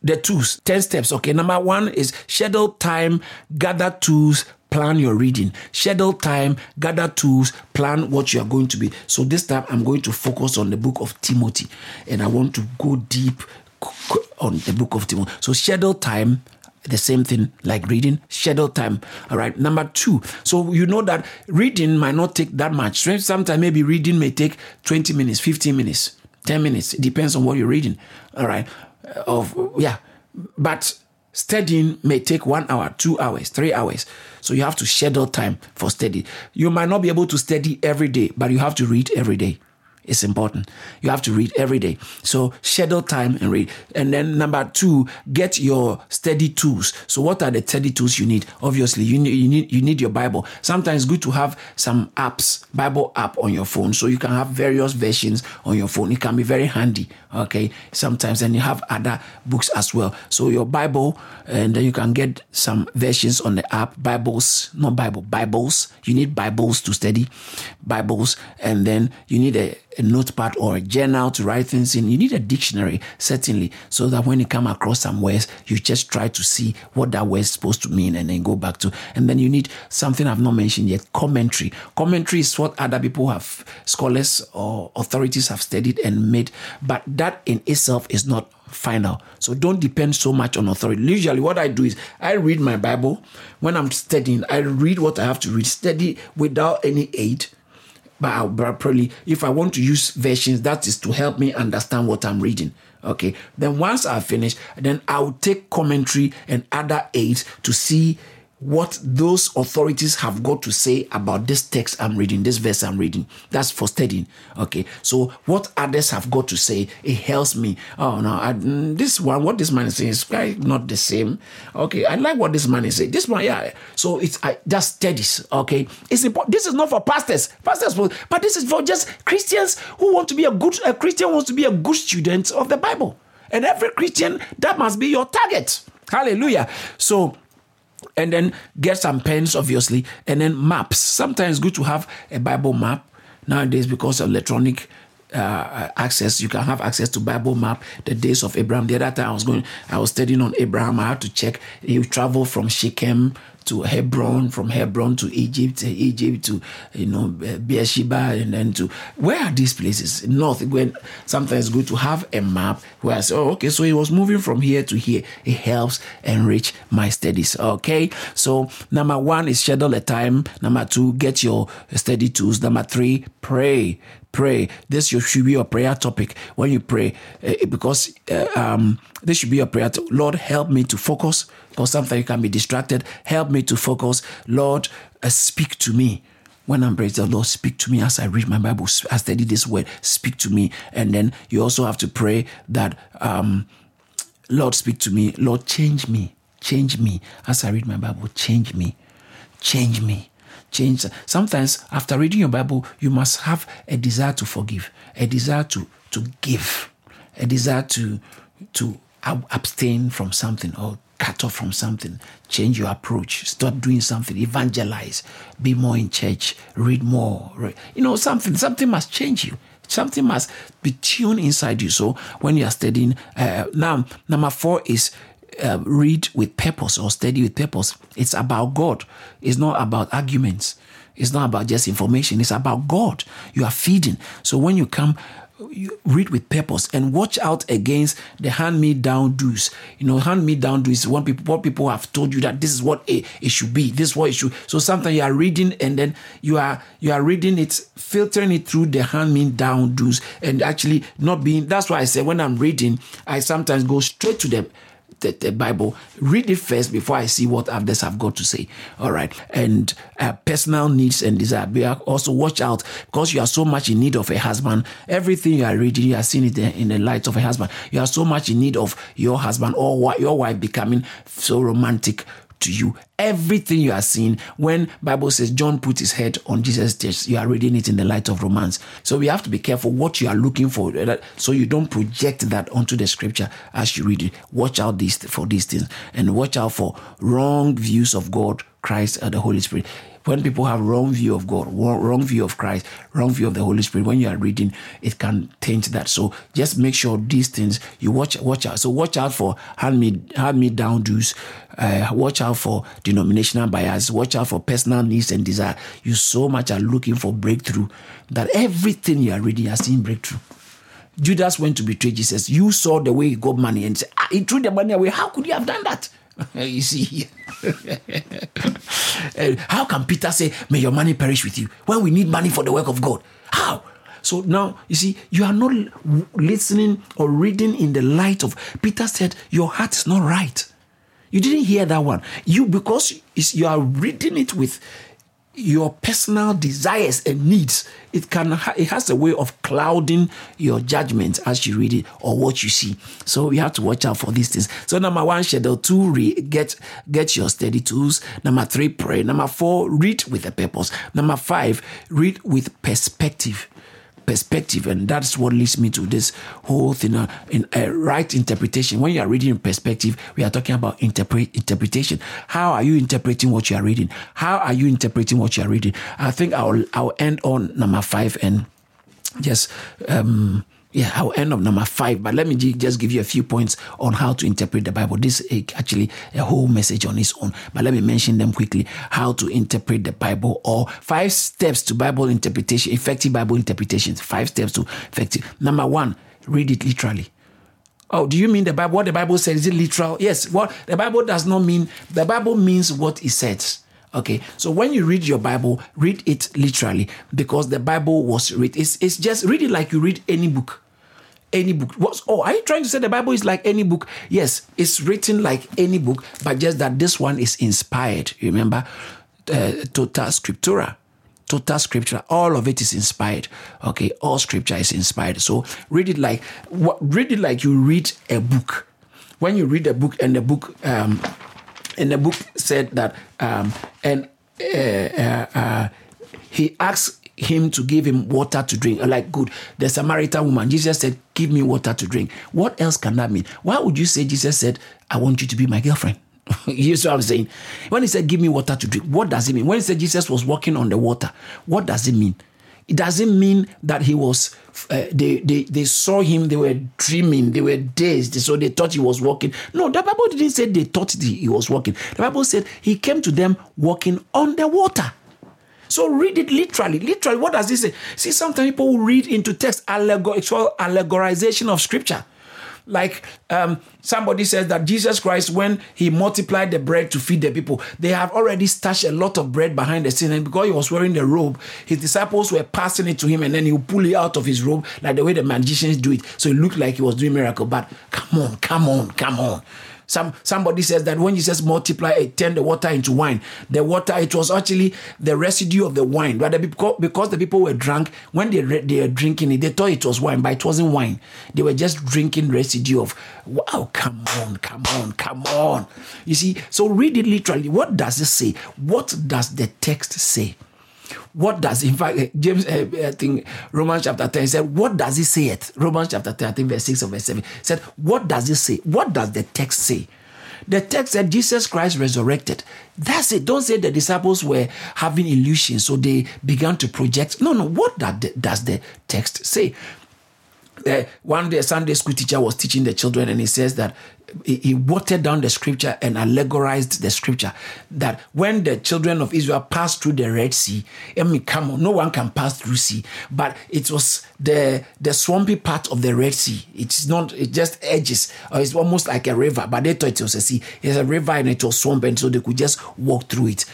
the tools, 10 steps. Okay, number one is schedule time, gather tools, plan your reading. Schedule time, gather tools, plan what you are going to be. So this time I'm going to focus on the book of Timothy and I want to go deep on the book of Timothy. So schedule time, the same thing like reading schedule time. All right number two. So you know that reading might not take that much. Sometimes maybe reading may take 20 minutes 15 minutes 10 minutes. It depends on what you're reading. All right uh, of yeah. But studying may take one hour two hours three hours. So you have to schedule time for study. You might not be able to study every day but you have to read every day it's important. You have to read every day. So schedule time and read. And then number two, get your study tools. So what are the study tools you need? Obviously, you need you need you need your Bible. Sometimes good to have some apps, Bible app on your phone, so you can have various versions on your phone. It can be very handy. Okay. Sometimes and you have other books as well. So your Bible, and then you can get some versions on the app. Bibles, not Bible, Bibles. You need Bibles to study, Bibles, and then you need a a notepad or a journal to write things in. You need a dictionary, certainly, so that when you come across some words, you just try to see what that word is supposed to mean and then go back to. And then you need something I've not mentioned yet commentary. Commentary is what other people have, scholars or authorities have studied and made, but that in itself is not final. So don't depend so much on authority. Usually, what I do is I read my Bible. When I'm studying, I read what I have to read, study without any aid but i probably if I want to use versions, that is to help me understand what I'm reading. Okay. Then once I finish, then I'll take commentary and other aids to see what those authorities have got to say about this text I'm reading, this verse I'm reading. That's for studying. Okay. So what others have got to say, it helps me. Oh no, I, mm, this one, what this man is saying is not the same. Okay. I like what this man is saying. This one, yeah. So it's I just studies. Okay. It's important. This is not for pastors. Pastors, but this is for just Christians who want to be a good, a Christian wants to be a good student of the Bible. And every Christian, that must be your target. Hallelujah. So and then get some pens, obviously, and then maps. Sometimes good to have a Bible map nowadays because of electronic uh, access. You can have access to Bible map, the days of Abraham. The other time I was going, I was studying on Abraham. I had to check. He traveled from Shechem to Hebron, from Hebron to Egypt, Egypt to you know Beersheba, and then to where are these places? North. When sometimes good to have a map where I say, oh, okay, so he was moving from here to here. It helps enrich my studies. Okay, so number one is schedule a time. Number two, get your study tools. Number three, pray pray. This should be your prayer topic when you pray, uh, because uh, um, this should be your prayer. To, Lord, help me to focus, because sometimes you can be distracted. Help me to focus. Lord, uh, speak to me. When I'm praying, Lord, speak to me as I read my Bible, I study this word, speak to me. And then you also have to pray that, um, Lord, speak to me. Lord, change me. Change me as I read my Bible. Change me. Change me change. Sometimes after reading your Bible, you must have a desire to forgive, a desire to, to give, a desire to to abstain from something or cut off from something, change your approach, stop doing something, evangelize, be more in church, read more. You know, something, something must change you. Something must be tuned inside you. So when you are studying, uh, now number four is uh, read with purpose or study with purpose. It's about God. It's not about arguments. It's not about just information. It's about God. You are feeding. So when you come you read with purpose and watch out against the hand me down do's. You know, hand me down do's what people what people have told you that this is what it, it should be. This is what it should. So sometimes you are reading and then you are you are reading it, filtering it through the hand me down do's, and actually not being. That's why I say when I'm reading, I sometimes go straight to the the, the, Bible, read it first before I see what others have got to say. All right. And uh, personal needs and desire. Also watch out because you are so much in need of a husband. Everything you are reading, you are seeing it in the light of a husband. You are so much in need of your husband or your wife becoming so romantic to you. Everything you are seeing when Bible says John put his head on Jesus' chest, you are reading it in the light of romance. So we have to be careful what you are looking for, eh, so you don't project that onto the scripture as you read it. Watch out for these things, and watch out for wrong views of God, Christ, and the Holy Spirit when people have wrong view of God, wrong view of Christ, wrong view of the Holy Spirit, when you are reading, it can taint that. So just make sure these things you watch watch out. So watch out for hand me hand me down dues. Uh, watch out for denominational bias. Watch out for personal needs and desire. You so much are looking for breakthrough that everything you are reading, you are seeing breakthrough. Judas went to betray Jesus. You saw the way he got money and said, ah, he threw the money away. How could he have done that? Eh, you see, eh, how can Peter say, May your money perish with you when we need money for the work of God? How? So now you see, you are not listening or reading in the light of Peter said, Your heart is not right. You didn't hear that one. You because you are reading it with your personal desires and needs it can it has a way of clouding your judgment as you read it or what you see. So you have to watch out for these things. So number one schedule two read, get get your study tools. Number three pray. Number four read with a purpose. Number five read with perspective perspective, and that's what leads me to this whole thing. Uh, in a right interpretation, when you are reading in perspective, we are talking about interpret interpretation. How are you interpreting what you are reading? How are you interpreting what you are reading? I think I'll I'll end on number five and just um yeah, I'll end up number five, but let me just give you a few points on how to interpret the Bible. This is actually a whole message on its own, but let me mention them quickly. How to interpret the Bible, or five steps to Bible interpretation, effective Bible interpretation. Five steps to effective. Number one, read it literally. Oh, do you mean the Bible? What the Bible says is it literal? Yes. What the Bible does not mean. The Bible means what it says. Okay, so when you read your Bible, read it literally because the Bible was read. It's, it's just read it like you read any book. Any book. What's oh, are you trying to say the Bible is like any book? Yes, it's written like any book, but just that this one is inspired. Remember, uh, tota scriptura. Tota scripture, all of it is inspired. Okay, all scripture is inspired. So read it like read it like you read a book. When you read a book and the book um, and the book said that um, and uh, uh, he asked him to give him water to drink. Like, good, the Samaritan woman, Jesus said, Give me water to drink. What else can that mean? Why would you say Jesus said, I want you to be my girlfriend? you see what I'm saying? When he said, Give me water to drink, what does it mean? When he said Jesus was walking on the water, what does it mean? It doesn't mean that he was, uh, they, they, they saw him, they were dreaming, they were dazed, so they thought he was walking. No, the Bible didn't say they thought he was walking. The Bible said he came to them walking on the water. So read it literally. Literally, what does this say? See, sometimes people read into text allegor- allegorization of scripture. Like um, somebody says that Jesus Christ, when he multiplied the bread to feed the people, they have already stashed a lot of bread behind the scene. And because he was wearing the robe, his disciples were passing it to him, and then he would pull it out of his robe, like the way the magicians do it. So it looked like he was doing miracle. But come on, come on, come on. Some somebody says that when Jesus multiply it, turn the water into wine. The water it was actually the residue of the wine, but the, because the people were drunk when they they were drinking it, they thought it was wine, but it wasn't wine. They were just drinking residue of. Wow, come on, come on, come on. You see, so read it literally. What does it say? What does the text say? What does, in fact, James, uh, I think Romans chapter 10 said, what does it say it? Romans chapter 10, I think verse 6 or verse 7 said, what does it say? What does the text say? The text said Jesus Christ resurrected. That's it. Don't say the disciples were having illusions, so they began to project. No, no. What does the text say? Uh, one day, a Sunday school teacher was teaching the children, and he says that he watered down the scripture and allegorized the scripture that when the children of Israel passed through the Red Sea, I mean, come on, no one can pass through sea, but it was the the swampy part of the Red Sea. It's not, it just edges, or it's almost like a river, but they thought it was a sea. It's a river and it was swamp, and so they could just walk through it.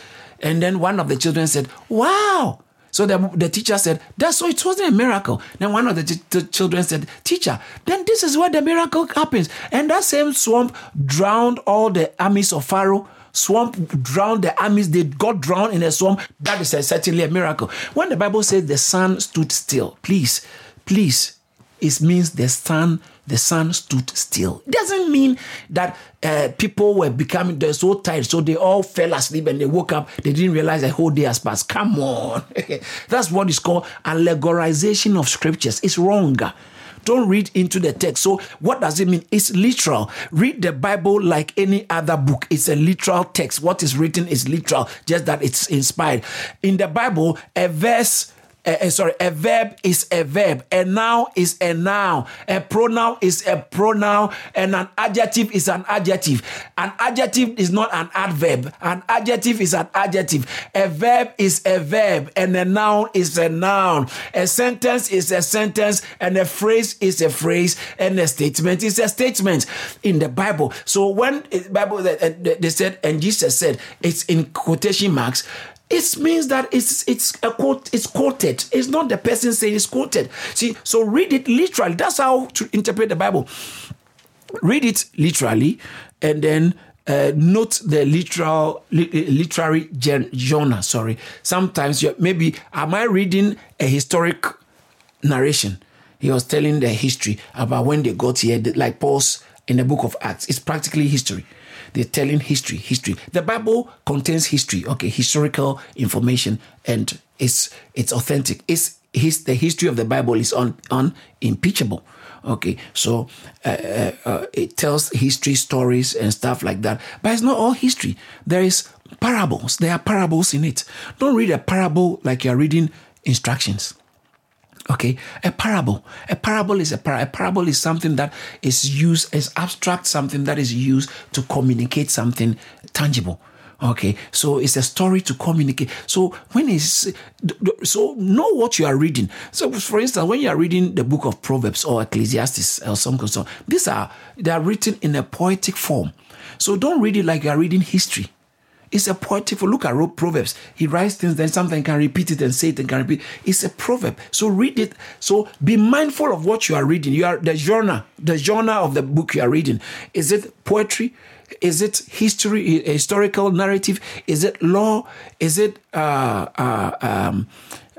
And then one of the children said, Wow, so the, the teacher said, That's so it wasn't a miracle. Then one of the, t- children said, Teacher, then this is where the miracle happens. And that same swamp drowned all the armies of Pharaoh. Swamp drowned the armies, they got drowned in a swamp. That is a, certainly a miracle. When the Bible says the sun stood still, please, please, it means the sun the sun stood still. It doesn't mean that uh, people were becoming they're so tired, so they all fell asleep and they woke up. They didn't realize the whole day has passed. Come on, that's what is called allegorization of scriptures. It's wrong. Don't read into the text. So, what does it mean? It's literal. Read the Bible like any other book. It's a literal text. What is written is literal, just that it's inspired. In the Bible, a verse uh, sorry, a verb is a verb, a noun is a noun, a pronoun is a pronoun, and an adjective is an adjective. An adjective is not an adverb, an adjective is an adjective. A verb is a verb, and a noun is a noun. A sentence is a sentence, and a phrase is a phrase, and a statement is a statement in the Bible. So when eh, Bible they said, and Jesus said, it's in quotation marks it means that it's it's a quote it's quoted. It's not the person saying it's quoted. See so read it literally. That's how to interpret the bible. Read it literally and then uh, note the literal li- literary genre sorry. Sometimes maybe am i reading a historic narration? He was telling the history about when they got here like paul's in the book of acts. It's practically history they're telling history, history. The Bible contains history, okay, historical information, and it's it's authentic. It's his, the history of the Bible is un, unimpeachable. Okay, so uh, uh, uh, it tells history stories and stuff like that, but it's not all history. There is parables. There are parables in it. Don't read a parable like you're reading instructions. Okay, a parable. A parable is a, par- a parable is something that is used as abstract, something that is used to communicate something tangible. Okay, so it's a story to communicate. So when is so know what you are reading. So for instance, when you are reading the book of Proverbs or Ecclesiastes or some so these are they are written in a poetic form. So don't read it like you are reading history. It's a poetic. Look at Proverbs. He writes things, then something can repeat it and say it and can repeat. It's a proverb. So read it. So be mindful of what you are reading. You are the genre, the genre of the book you are reading. Is it poetry? Is it history, historical narrative? Is it law? Is it uh, uh, um,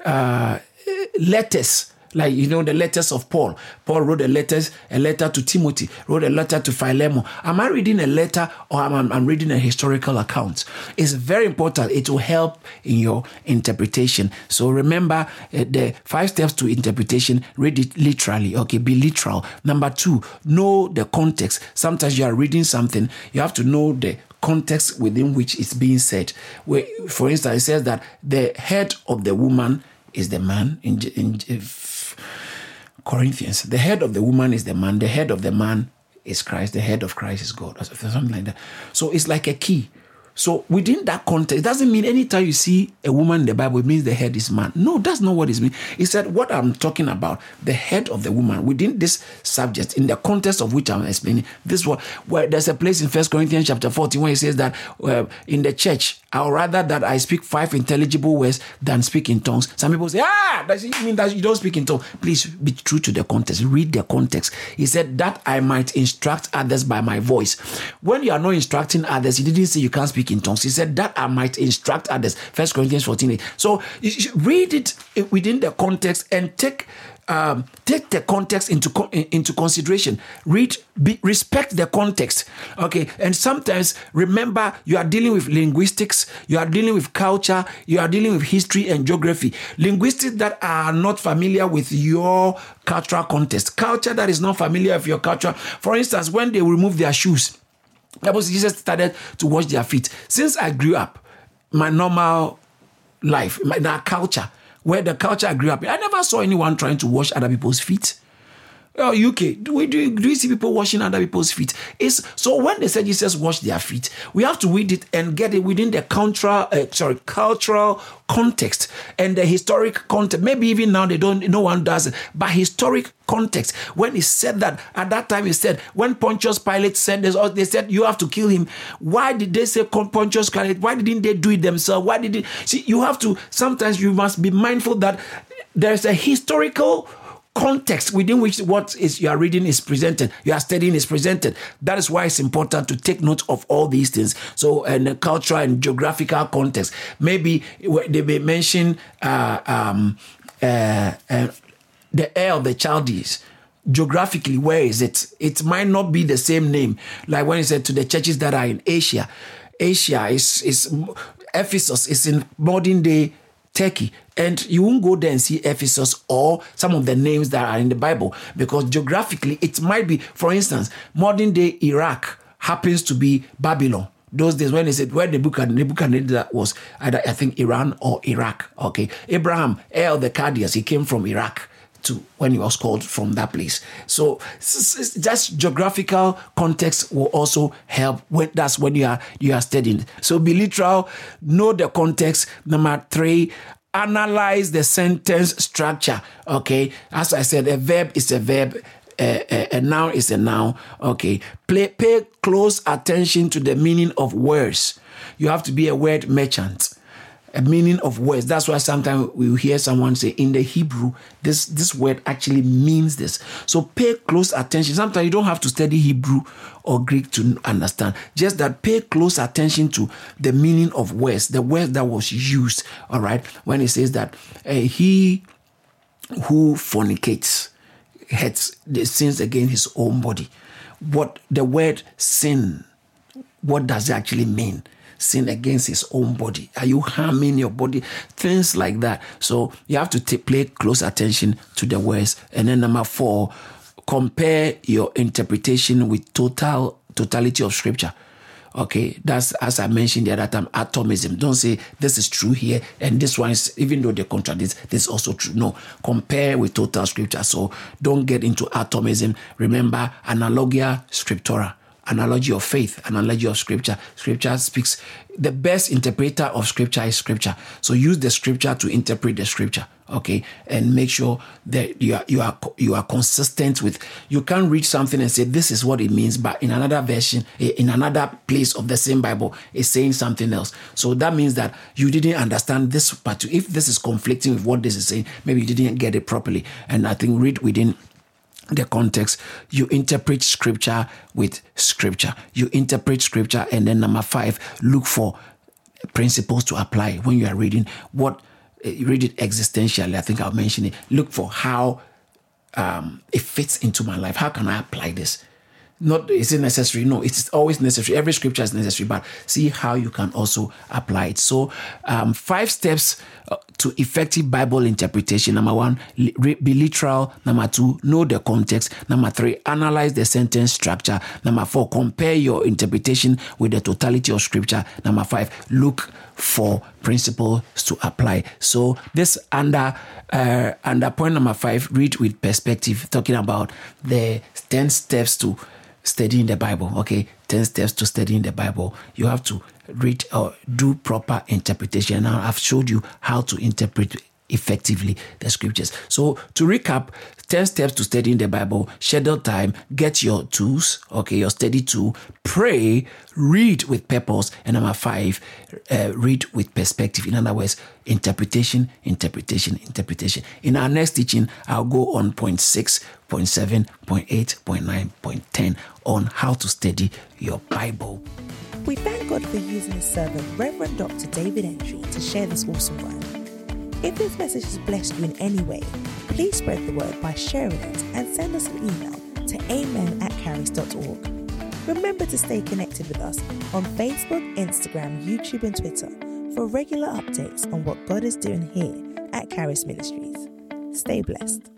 uh, letters? Like you know the letters of Paul. Paul wrote a letter, a letter to Timothy, wrote a letter to Philemon. Am I reading a letter or am I reading a historical account? It's very important. It will help in your interpretation. So remember uh, the five steps to interpretation. Read it literally. Okay, be literal. Number two, know the context. Sometimes you are reading something, you have to know the context within which it's being said. Where, for instance, it says that the head of the woman is the man in, in, in Corinthians. The head of the woman is the man, the head of the man is Christ, the head of Christ is God, something like that. So it's like a key. So within that context, it doesn't mean anytime you see a woman in the Bible, it means the head is man. No, that's not what it means. He said, what I'm talking about, the head of the woman, within this subject, in the context of which I'm explaining, this one, where there's a place in First Corinthians chapter 14 where he says that uh, in the church, or rather that I speak five intelligible words than speak in tongues. Some people say, ah, does it mean that you don't speak in tongues? Please be true to the context. Read the context. He said that I might instruct others by my voice. When you are not instructing others, he didn't say you can't speak in tongues. He said that I might instruct others. First Corinthians 14. 8. So read it within the context and take um, take the context into into consideration. Read, be, respect the context. Okay, and sometimes remember you are dealing with linguistics, you are dealing with culture, you are dealing with history and geography. Linguistics that are not familiar with your cultural context, culture that is not familiar with your culture. For instance, when they remove their shoes, was Jesus started to wash their feet. Since I grew up, my normal life, my, our culture where the culture I grew up in. I never saw anyone trying to wash other people's feet. Oh, UK, do we do, do you see people washing other people's feet? It's so when they say Jesus washed their feet, we have to read it and get it within the cultural, uh, sorry, cultural context and the historic context. Maybe even now they don't, no one does it, but historic context. When he said that at that time, he said when Pontius Pilate said this, they said you have to kill him. Why did they say Pontius Pilate? Why didn't they do it themselves? Why did it? See, you have to. Sometimes you must be mindful that there's a historical context within which what is you are reading is presented, you are studying is presented. That is why it's important to take note of all these things. So, and the cultural and geographical context. Maybe they may mention uh, um, uh, uh, the Ur of the Chaldees geographically where is it it might not be the same name like when he said to the churches that are in asia asia is is ephesus is in modern day Turkey. And you won't go there and see Ephesus or some of the names that are in the Bible because geographically it might be, for instance, modern day Iraq happens to be Babylon. Those days when they said where the book Nebuchadnezzar was, either I think Iran or Iraq. Okay, Abraham, El the Chaldeans, he came from Iraq to when he was called from that place. So just geographical context will also help when that's when you are you are studying. So be literal, know the context. Number three, analyze the sentence structure. Okay, as I said, a verb is a verb. A, noun is a noun. Okay. Play, pay close attention to the meaning of words. You have to be a word merchant a meaning of words. That's why sometimes we hear someone say in the Hebrew, this this word actually means this. So pay close attention. Sometimes you don't have to study Hebrew or Greek to understand. Just that pay close attention to the meaning of words, the word that was used. All right, when it says that uh, he who fornicates the sins against his own body. What the word sin, what does it actually mean? Sin against his own body? Are you harming your body? Things like that. So you have to t- pay close attention to the words. And then number four, compare your interpretation with total totality of scripture. Okay, that's as I mentioned the other time, atomism. Don't say this is true here and this one is, even though they contradict, this is also true. No, compare with total scripture. So don't get into atomism. Remember, analogia scriptura analogy of faith, analogy of scripture. Scripture speaks. The best interpreter of scripture is scripture. So use the scripture to interpret the scripture. Okay, and make sure that you are you are you are consistent with. You can't read something and say this is what it means, but in another version, eh, in another place of the same Bible, is saying something else. So that means that you didn't understand this part. If this is conflicting with what this is saying, maybe you didn't get it properly. And I think read within the context. You interpret scripture with scripture. You interpret scripture, and then number five, look for principles to apply when you are reading. What eh, read it existentially. I think I'll mention it. Look for how um, it fits into my life. How can I apply this? Not is it necessary? No it's always necessary. Every scripture is necessary but see how you can also apply it. So um, five steps uh, to effective bible interpretation. Number one be literal. Number two know the context. Number three analyze the sentence structure. Number four compare your interpretation with the totality of scripture. Number five look for principles to apply. So this under uh, under point number five read with perspective. Talking about the 10 steps to studying the Bible. Okay, 10 steps to studying the Bible. You have to read or do proper interpretation. Now, I've showed you how to interpret effectively the scriptures. So, to recap, 10 steps to studying the Bible, schedule time, get your tools, okay, your study tool, pray, read with purpose, and number five, uh, read with perspective. In other words, interpretation, interpretation, interpretation. In our next teaching, I'll go on point six, point seven, point eight, point nine, point ten on how to study your Bible. We thank God for using his servant, Reverend Dr. David Entry, to share this awesome word. If this message has blessed you in any way, please spread the word by sharing it and send us an email to amen at caris.org. Remember to stay connected with us on Facebook, Instagram, YouTube, and Twitter for regular updates on what God is doing here at Caris Ministries. Stay blessed.